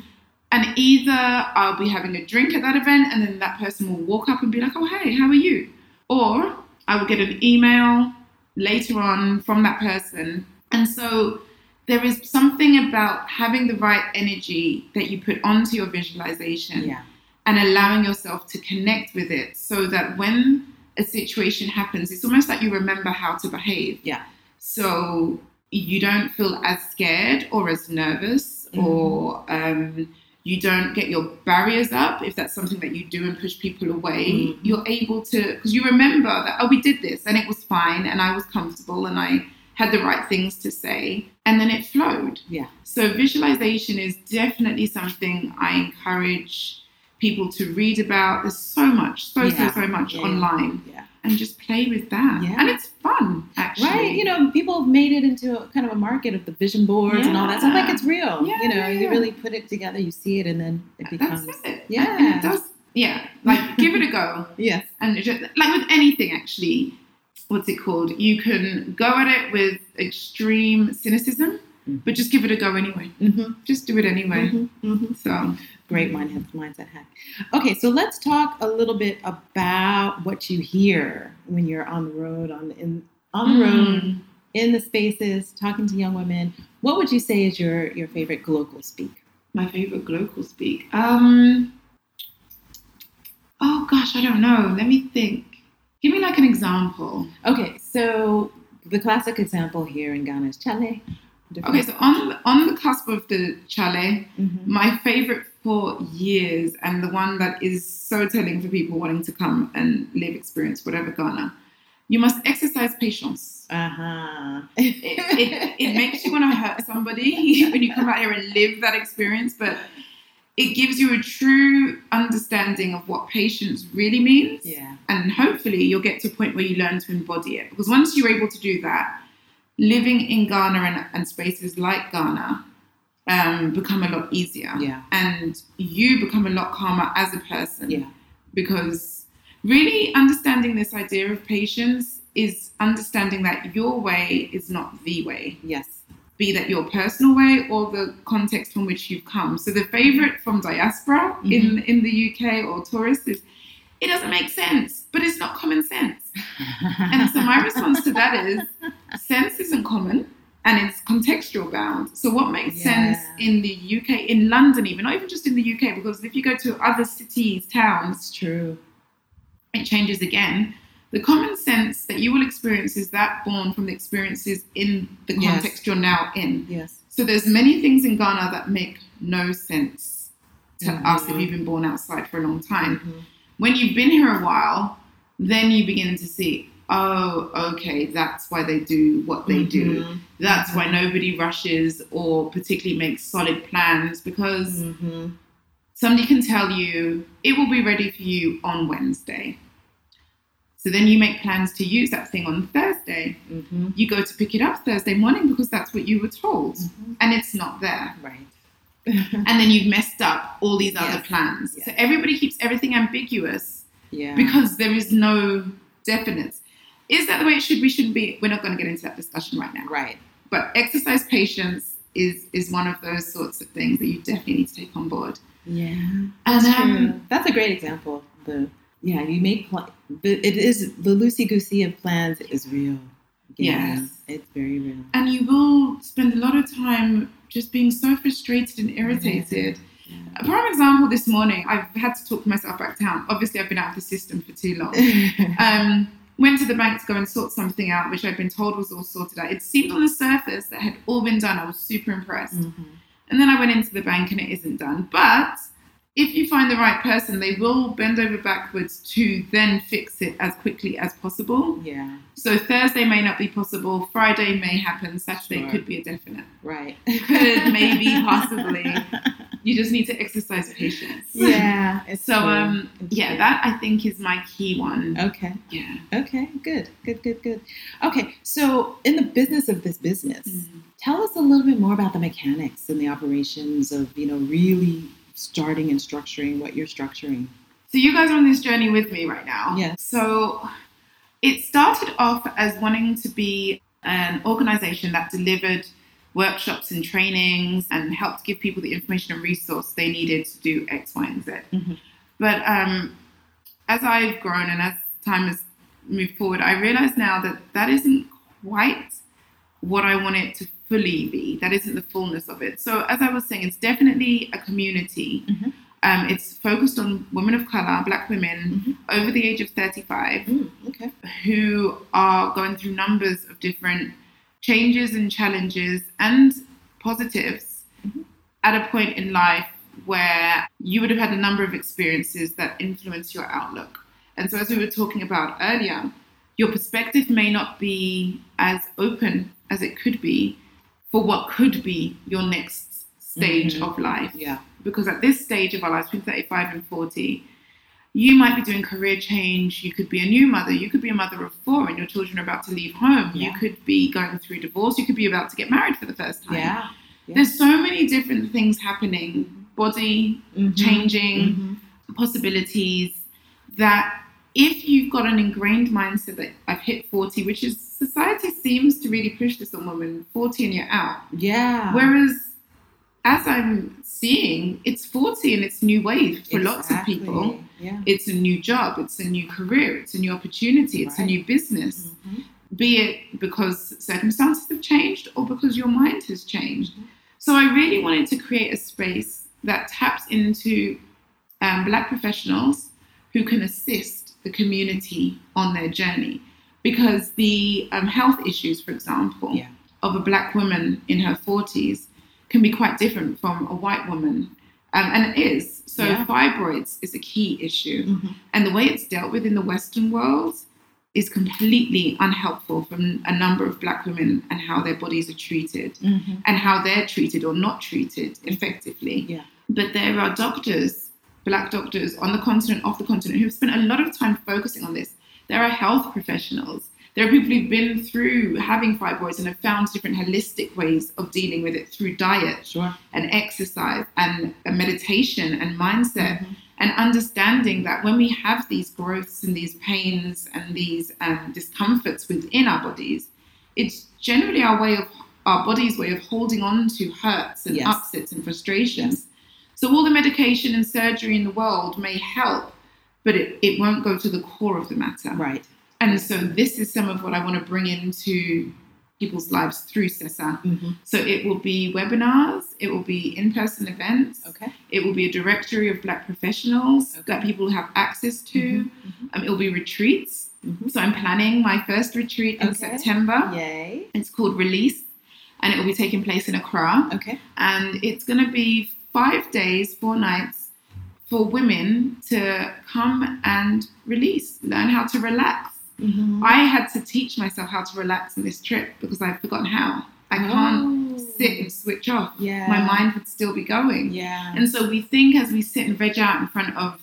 And either I'll be having a drink at that event and then that person will walk up and be like, oh, hey, how are you? Or I will get an email later on from that person. And so there is something about having the right energy that you put onto your visualization yeah and allowing yourself to connect with it so that when a situation happens, it's almost like you remember how to behave. Yeah. So you don't feel as scared or as nervous Mhm. or um, you don't get your barriers up if that's something that you do and push people away. Mhm. You're able to, because you remember that, oh, we did this and it was fine and I was comfortable and I had the right things to say. And then it flowed. Yeah. So visualization is definitely something I encourage people to read about. There's so much, so, Yeah. so, so much Yeah. online. yeah and just play with that. Yeah. And it's fun, actually. Right, you know, people have made it into a, kind of a market of the vision boards and all that. So I'm like it's real. Yeah, you know, yeah, you really put it together, you see it, and then it becomes. That's it. Yeah. And it does, yeah. Like, give it a go. Yes. And just, like with anything, actually, what's it called? You can go at it with extreme cynicism, Mhm. but just give it a go anyway. Mm-hmm. Just do it anyway. hmm So, Great mindset, mindset hack. Okay, so let's talk a little bit about what you hear when you're on the road, on the, in on the road, Mm. in the spaces, talking to young women. What would you say is your your favorite global speak? my favorite local speak. Um, oh gosh, I don't know. Let me think. Give me like an example. Okay, so the classic example here in Ghana is Chale. Okay, so on the, on the cusp of the chalet, Mhm. my favorite for years, and the one that is so telling for people wanting to come and live, experience whatever Ghana, you must exercise patience. Uh-huh. It, it, it makes you want to hurt somebody when you come out here and live that experience, but it gives you a true understanding of what patience really means. yeah. And hopefully, you'll get to a point where you learn to embody it. Because once you're able to do that, living in Ghana and, and spaces like Ghana um, become a lot easier. Yeah. And you become a lot calmer as a person. Yeah. Because really understanding this idea of patience is understanding that your way is not the way, Yes. Be that your personal way or the context from which you've come. So the favorite from diaspora mm-hmm. in, in the UK or tourists is it doesn't make sense, but it's not common sense. And so my response to that is sense isn't common and it's contextual bound. So what makes sense in the UK, in London even, not even just in the UK, because if you go to other cities, towns, It's true. it changes again. The common sense that you will experience is that born from the experiences in the Yes. context you're now in. Yes. So there's many things in Ghana that make no sense to Mhm. us if you've been born outside for a long time. Mhm. When you've been here a while, then you begin to see, oh, okay, that's why they do what they do. Mhm. That's why nobody rushes or particularly makes solid plans because Mhm. somebody can tell you it will be ready for you on Wednesday. So then you make plans to use that thing on Thursday. Mhm. You go to pick it up Thursday morning because that's what you were told, Mhm. and it's not there. Right. And then you've messed up all these other plans. Yes. So everybody keeps everything ambiguous yeah. because there is no definite. Is that the way it should be? Shouldn't be? We're not going to get into that discussion right now. right. But exercise patience is is one of those sorts of things that you definitely need to take on board. Yeah. And That's um, true. That's a great example. The yeah, you make pl- it is the loosey goosey of plans is real. Yeah, Yes. it's very real. and you will spend a lot of time just being so frustrated and irritated. Yeah. A prime example this morning, I've had to talk myself back down. Obviously, I've been out of the system for too long. Um, went to the bank to go and sort something out, which I'd been told was all sorted out. It seemed on the surface that had all been done. I was super impressed. Mhm. And then I went into the bank and it isn't done. But if you find the right person, they will bend over backwards to then fix it as quickly as possible. Yeah. So Thursday may not be possible, Friday may happen, Saturday Sure. could be a definite. Right. Could, maybe, possibly. You just need to exercise patience. yeah. So true. um It's yeah, true. that I think is my key one. Okay. Yeah. Okay. Good. Good. Good. Good. Okay. So, in the business of this business, Mm. tell us a little bit more about the mechanics and the operations of you know really starting and structuring what you're structuring. So you guys are on this journey with me right now. Yes. So it started off as wanting to be an organization that delivered workshops and trainings and helped give people the information and resource they needed to do X, Y, and Z. Mhm. But um, as I've grown and as time has moved forward, I realize now that that isn't quite what I want it to fully be. That isn't the fullness of it. So as I was saying, it's definitely a community. Mhm. Um, it's focused on women of color, black women Mhm. over the age of 35 Mm, okay. who are going through numbers of different changes and challenges and positives Mhm. at a point in life where you would have had a number of experiences that influence your outlook. And so, as we were talking about earlier, your perspective may not be as open as it could be for what could be your next stage Mhm. of life Yeah. because at this stage of our lives, between 35 and 40, you might be doing career change. You could be a new mother. You could be a mother of four and your children are about to leave home. You could be going through divorce. You could be about to get married for the first time. Yeah. Yeah. There's so many different things happening body Mhm. changing Mhm. possibilities that if you've got an ingrained mindset that I've hit 40, which is society seems to really push this on women, 40 and you're out. Yeah. Whereas as I'm seeing, it's 40 and it's new wave for lots of people. Yeah. It's a new job, it's a new career, it's a new opportunity, it's a new business. Mhm. Be it because circumstances have changed or because your mind has changed. Mhm. So I really wanted to create a space that taps into um, Black professionals who can assist the community on their journey. Because the um, health issues, for example, Yeah. of a Black woman in her 40s can be quite different from a white woman. Um, and it is. So Yeah. fibroids is a key issue. Mhm. And the way it's dealt with in the Western world is completely unhelpful from a number of Black women and how their bodies are treated Mhm. and how they're treated or not treated effectively. Yeah. But there are doctors, Black doctors on the continent, off the continent, who've spent a lot of time focusing on this. There are health professionals. There are people who've been through having fibroids and have found different holistic ways of dealing with it through diet Sure. and exercise and meditation and mindset Mhm. and understanding that when we have these growths and these pains and these um, discomforts within our bodies, it's generally our way of our body's way of holding on to hurts and Yes. upsets and frustrations. So all the medication and surgery in the world may help, but it, it won't go to the core of the matter. Right. And so this is some of what I want to bring into people's lives through SESA. Mhm. So it will be webinars, it will be in-person events, Okay. it will be a directory of Black professionals Okay. that people have access to. Mhm. Um, it will be retreats. Mhm. So I'm planning my first retreat in Okay. September. Yay. It's called Release, and it will be taking place in Accra. Okay. And it's going to be five days, four nights for women to come and release, learn how to relax. Mhm. I had to teach myself how to relax in this trip because I've forgotten how. I can't Oh. sit and switch off. Yeah. My mind would still be going. Yeah. And so we think as we sit and veg out in front of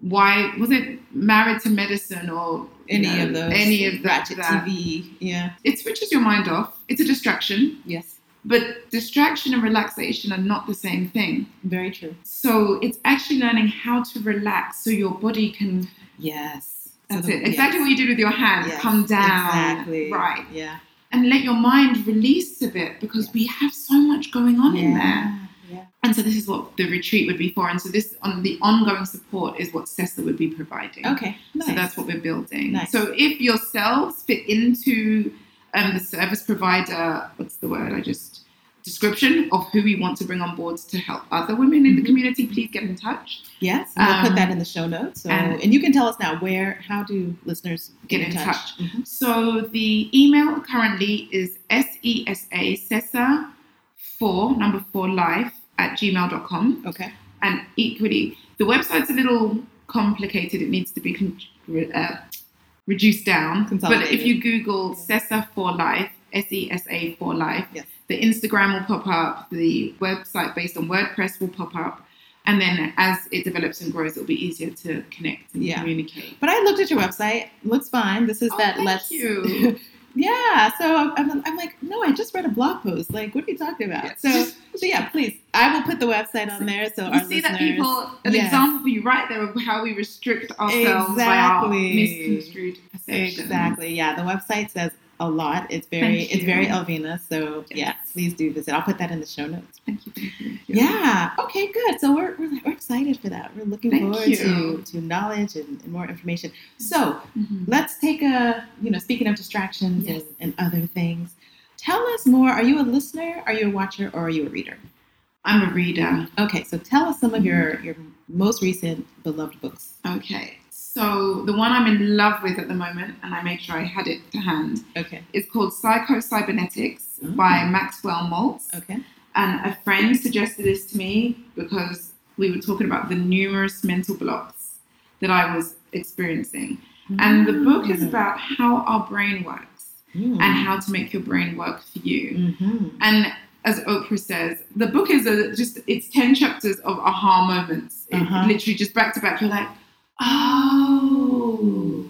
why was it married to medicine or any know, of those. any of that, ratchet that TV. Yeah. it switches your mind off. It's a distraction, Yes. But distraction and relaxation are not the same thing. Very true. So it's actually learning how to relax so your body can. Yes. That's So it. Exactly yes. what you did with your hand. Yes, Come down. Exactly. Right. Yeah. And let your mind release a bit because we have so much going on in there. Yeah. Yeah. And so this is what the retreat would be for. And so this on the ongoing support is what SESA would be providing. Okay. Nice. So that's what we're building. Nice. So if yourselves fit into um, the service provider, what's the word? I just description of who we want to bring on board to help other women in the Mhm. community, please get in touch. Yes, we'll Um, put that in the show notes. So, and- and, you can tell us now where, how do listeners Get get, in touch. Mhm. So the email currently is SESA CESA four number four life at gmail.com. Okay. and equally the website's a little complicated it needs to be con- uh, reduced down but if you google SESA for life s-e-s-a for life Yes. The instagram will pop up the website based on wordpress will pop up and then as it develops and grows it'll be easier to connect and Yeah. communicate But I looked at your website. Looks fine. This is Oh, that thank let's. you. yeah. So I'm, I'm like, no, I just read a blog post. Like, what are you talking about? Yes. So, so yeah, please. I will put the website on there. So you our see that people an Yes. example for you right there of how we restrict ourselves by our Exactly. misconstrued perceptions Exactly. Yeah. The website says a lot. It's very, it's very. Elvina. So yeah, please do visit. I'll put that in the show notes. thank you, thank you. Yeah. Okay. Good. So we're, we're, we're excited for that. We're looking Thank forward you. to to knowledge and, and more information. So Mhm. let's take a you know speaking of distractions Yes. and, and other things. Tell us more. Are you a listener? Are you a watcher? Or are you a reader? I'm a reader. Okay. So tell us some of your your most recent beloved books. Okay. So the one I'm in love with at the moment, and I made sure I had it to hand, Okay. is called Psycho-Cybernetics Mm. by Maxwell Maltz. Okay. And a friend suggested this to me because we were talking about the numerous mental blocks that I was experiencing. And the book is about how our brain works Mm. and how to make your brain work for you. Mhm. And as Oprah says, the book is a, just it's ten chapters of aha moments. It- Uh-huh. literally just back to back. You're like, Oh.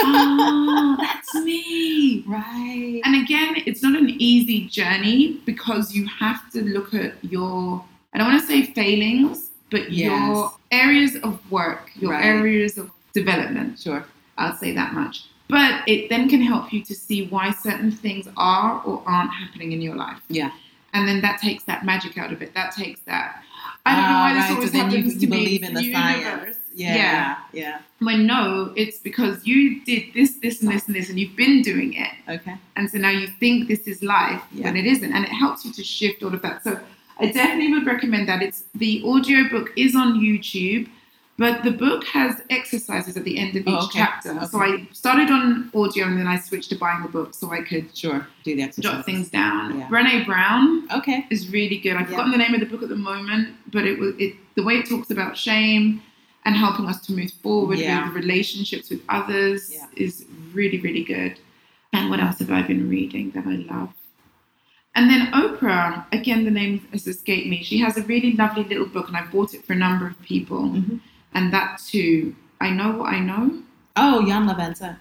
oh, that's me. Right. And again, it's not an easy journey because you have to look at your, I don't want to say failings, but Yes. your areas of work, your Right. areas of development. sure. I'll say that much. But it then can help you to see why certain things are or aren't happening in your life. Yeah. And then that takes that magic out of it. That takes that. I don't know Ah, why this right. always so happens you to me. believe in the universe. science. Yeah. yeah. Yeah. When no, it's because you did this, this, and this, and this, and you've been doing it. Okay. And so now you think this is life Yeah. when it isn't. And it helps you to shift all of that. So I definitely would recommend that. It's the audio book is on YouTube, but the book has exercises at the end of oh, each Oh, okay. chapter. So I started on audio and then I switched to buying the book so I could Sure. Do the exercise. jot things down. Yeah. Brene Brown Okay. is really good. I've Yeah. forgotten the name of the book at the moment, but it was it the way it talks about shame and helping us to move forward Yeah. with relationships with others Yeah. is really, really good. And what else have I been reading that I love? And then Oprah, again, the name has escaped me. She has a really lovely little book, and I bought it for a number of people. Mhm. And that too, I know what I know. Oh, Iyanla Vanzant.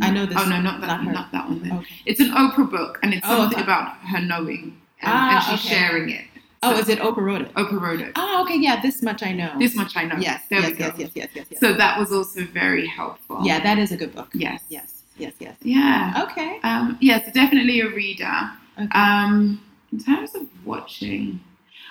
I know this- Oh no, not that, not not, that one. Then. Okay. It's an Oprah book, and it's Oh, something okay. about her knowing, and, Ah, and she's okay. sharing it. Oh, is it Oprah wrote it? Oprah wrote it. Oh, okay. Yeah, this much I know. This much I know. Yes. there yes, we go. yes. Yes. Yes. Yes. Yes. So that was also very helpful. yeah, that is a good book. Yes. Yes. Yes. Yes. Yeah. Okay. Um, yes, definitely a reader. Okay. Um, in terms of watching,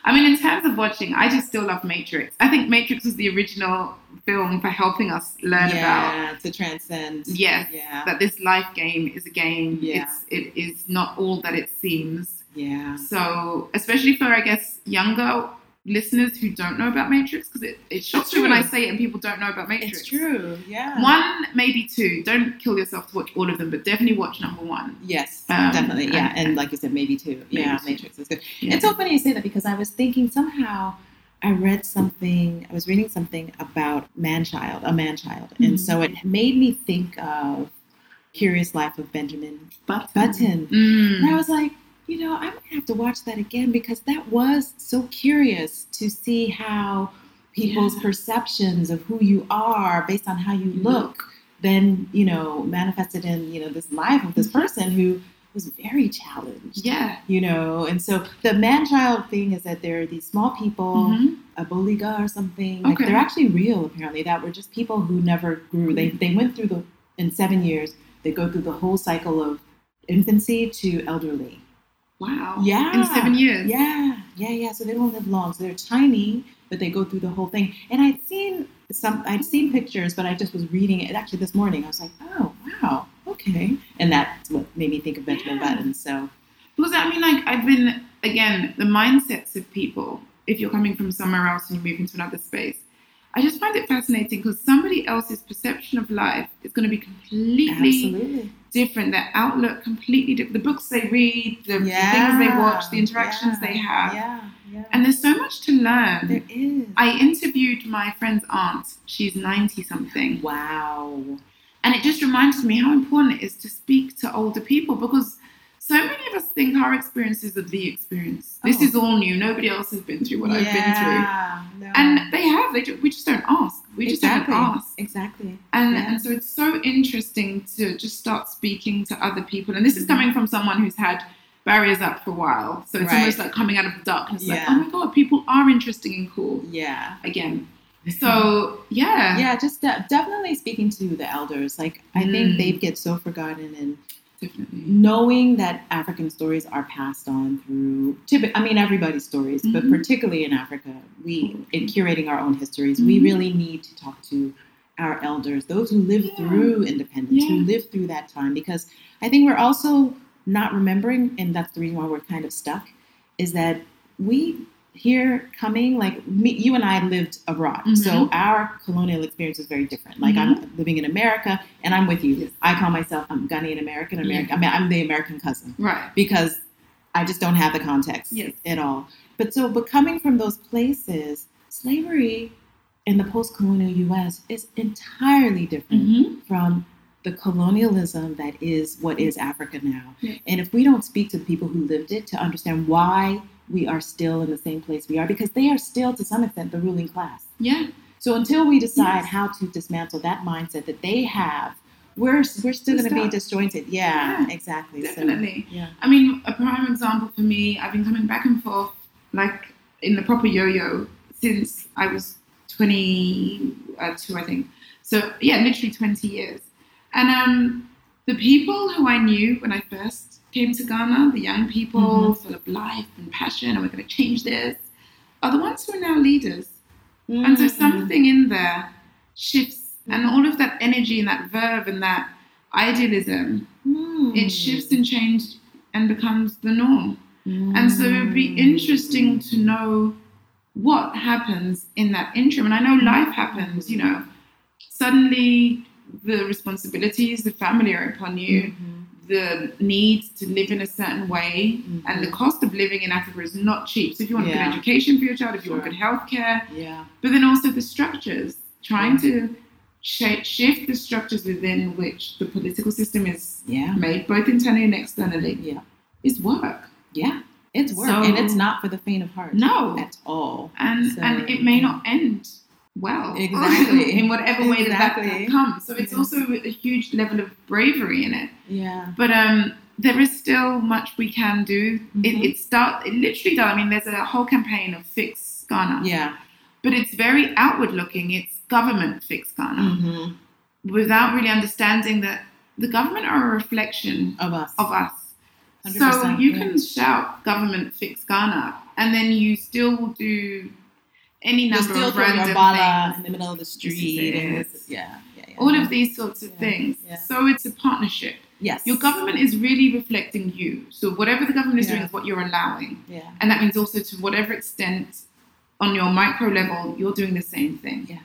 I mean, in terms of watching, I just still love Matrix. I think Matrix was the original film for helping us learn about to transcend. yes, Yeah. that this life game is a game. Yeah. It's it is not all that it seems. Yeah. So, especially for I guess younger listeners who don't know about Matrix, because it, it shocks It's you when. I say it and people don't know about Matrix. It's true. Yeah. One, maybe two. Don't kill yourself to watch all of them, but definitely watch number one. Yes, Um, definitely. Yeah, and- and, like you said, maybe two. Maybe yeah, two. Matrix is good. Yeah. It's so funny you say that because I was thinking somehow I read something, I was reading something about man-child, a man-child, Mhm. and so it made me think of Curious Life of Benjamin Button. Button. Mm. And I was like, you know, I'm gonna have to watch that again because that was so curious to see how people's Yeah. perceptions of who you are based on how you look then, you know, manifested in, you know, this life of this person who was very challenged. Yeah. You know, and so the man child thing is that there are these small people, Mhm. a boliga or something. Like Okay. they're actually real apparently, that were just people who never grew. They they went through the in seven years, they go through the whole cycle of infancy to elderly. Wow. Yeah. In seven years. Yeah, yeah, yeah. So they don't live long. So they're tiny, but they go through the whole thing. And I'd seen some, I'd seen pictures, but I just was reading it actually this morning. I was like, oh, wow, okay. And that's what made me think of Benjamin Yeah. Button. So Because I mean, like, I've been, again, the mindsets of people, if you're coming from somewhere else and you move into another space, I just find it fascinating because somebody else's perception of life is going to be completely absolutely, different. Their outlook completely different. The books they read, the yeah, things they watch, the interactions yeah, they have. Yeah, yeah. And there's so much to learn. there is. I interviewed my friend's aunt. She's 90 something. wow. And it just reminds me how important it is to speak to older people because so many of us think our experiences are the experience. This Oh. is all new. Nobody else has been through what I've been Yeah, no. through. And they have. They we just don't ask. We just exactly, don't ask. exactly. And, Yeah. and so it's so interesting to just start speaking to other people. And this is coming from someone who's had barriers up for a while. So it's Right. almost like coming out of the darkness. Like, Yeah. oh my God, people are interesting and cool Yeah. again. So, yeah. yeah, just de- definitely speaking to the elders. Like I think Mm. they get so forgotten and Definitely. knowing that African stories are passed on through, I mean, everybody's stories, but Mhm. particularly in Africa, we, in curating our own histories, we Mhm. really need to talk to our elders, those who lived Yeah. through independence, who Yeah. lived through that time, because I think we're also not remembering, and that's the reason why we're kind of stuck, is that we here coming like me, you and I lived abroad, so Mhm. our colonial experience is very different. Like I'm living in America, and I'm with you. Yes. I call myself I'm Ghanaian American. American. I mean, I'm the American cousin Right. because I just don't have the context Yes. at all. But so, but coming from those places, slavery in the post-colonial U.S. is entirely different Mm-hmm. from the colonialism that is what is Africa now. Yes. And if we don't speak to the people who lived it to understand why we are still in the same place we are, because they are still to some extent the ruling class. Yeah. So until we decide Yes. how to dismantle that mindset that they have, we're we're still going to be disjointed. Yeah, Yeah, exactly. So, Definitely. yeah. I mean, a prime example for me, I've been coming back and forth, like in the proper yo-yo, since I was 22, I think. So yeah, literally 20 years. And um, the people who I knew when I first came to Ghana, the young people Mm-hmm. full of life and passion, and we're going to change this, are the ones who are now leaders. And so Mm. something in there shifts, and all of that energy and that verve and that idealism, Mm. it shifts and changes and becomes the norm. And so it would be interesting to know what happens in that interim. And I know life happens, you know, suddenly the responsibilities, the family are upon you, Mhm. The need to live in a certain way, Mhm. and the cost of living in Africa is not cheap. So if you want Yeah. good education for your child, if you want Sure. good healthcare, Yeah. but then also the structures, trying to shape, shift the structures within which the political system is Yeah. made, both internally and externally, Yeah. is work. Yeah. It's work, So- and it's not for the faint of heart. No. at all. and So, and it may yeah. not end well Exactly. in whatever way that that comes so it's Yes. also a huge level of bravery in it Yeah. but um there is still much we can do Mhm. it, it start it literally does i mean there's a whole campaign of fix ghana Yeah. but it's very outward looking it's government fix ghana hmm without really understanding that the government are a reflection Of us. of us. So 100%, you yeah. can shout government fix Ghana and then you still do any number still of random bala things. in the middle of the street. And it. this is, yeah. Yeah. yeah. All of these sorts of things. So it's a partnership. Yes. Your government is really reflecting you. So whatever the government is doing is what you're allowing. Yeah. And that means also to whatever extent on your micro level, you're doing the same thing. Yeah.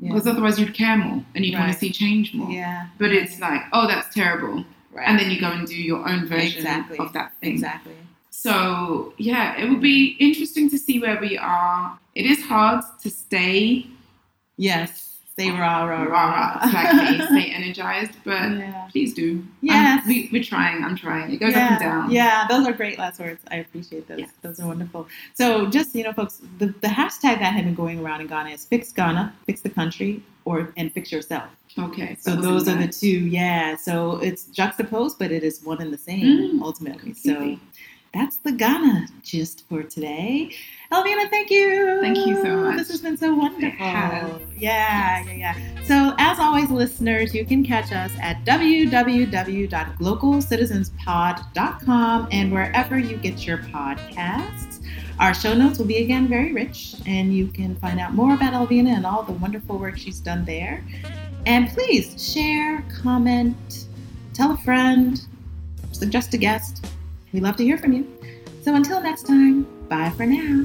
Because otherwise you'd care more and you'd want to see change more. Yeah. But it's like, oh, that's terrible. right. And then you go and do your own version Exactly. of that thing. exactly. So yeah, it will be interesting to see where we are. It is hard to stay Yes. Stay rah rah rah, rah. rah, exactly, stay energized, but Yeah. please do. Yes. I'm- we, we're trying. I'm trying. It goes yeah, up and down. Yeah, those are great last words. I appreciate those. Yes. Those are wonderful. So just you know, folks, the, the hashtag that had been going around in Ghana is fix Ghana, fix the country, or and fix yourself. Okay. So those are the two. Yeah. So it's juxtaposed, but it is one and the same Mm, ultimately. So completely. That's the Ghana gist for today. Elvina, thank you. Thank you so much. This has been so wonderful. Yeah, yeah, yeah. So as always, listeners, you can catch us at www.globalcitizenspod.com and wherever you get your podcasts. Our show notes will be again very rich, and you can find out more about Elvina and all the wonderful work she's done there. And please share, comment, tell a friend, suggest a guest. We love to hear from you. So until next time, bye for now.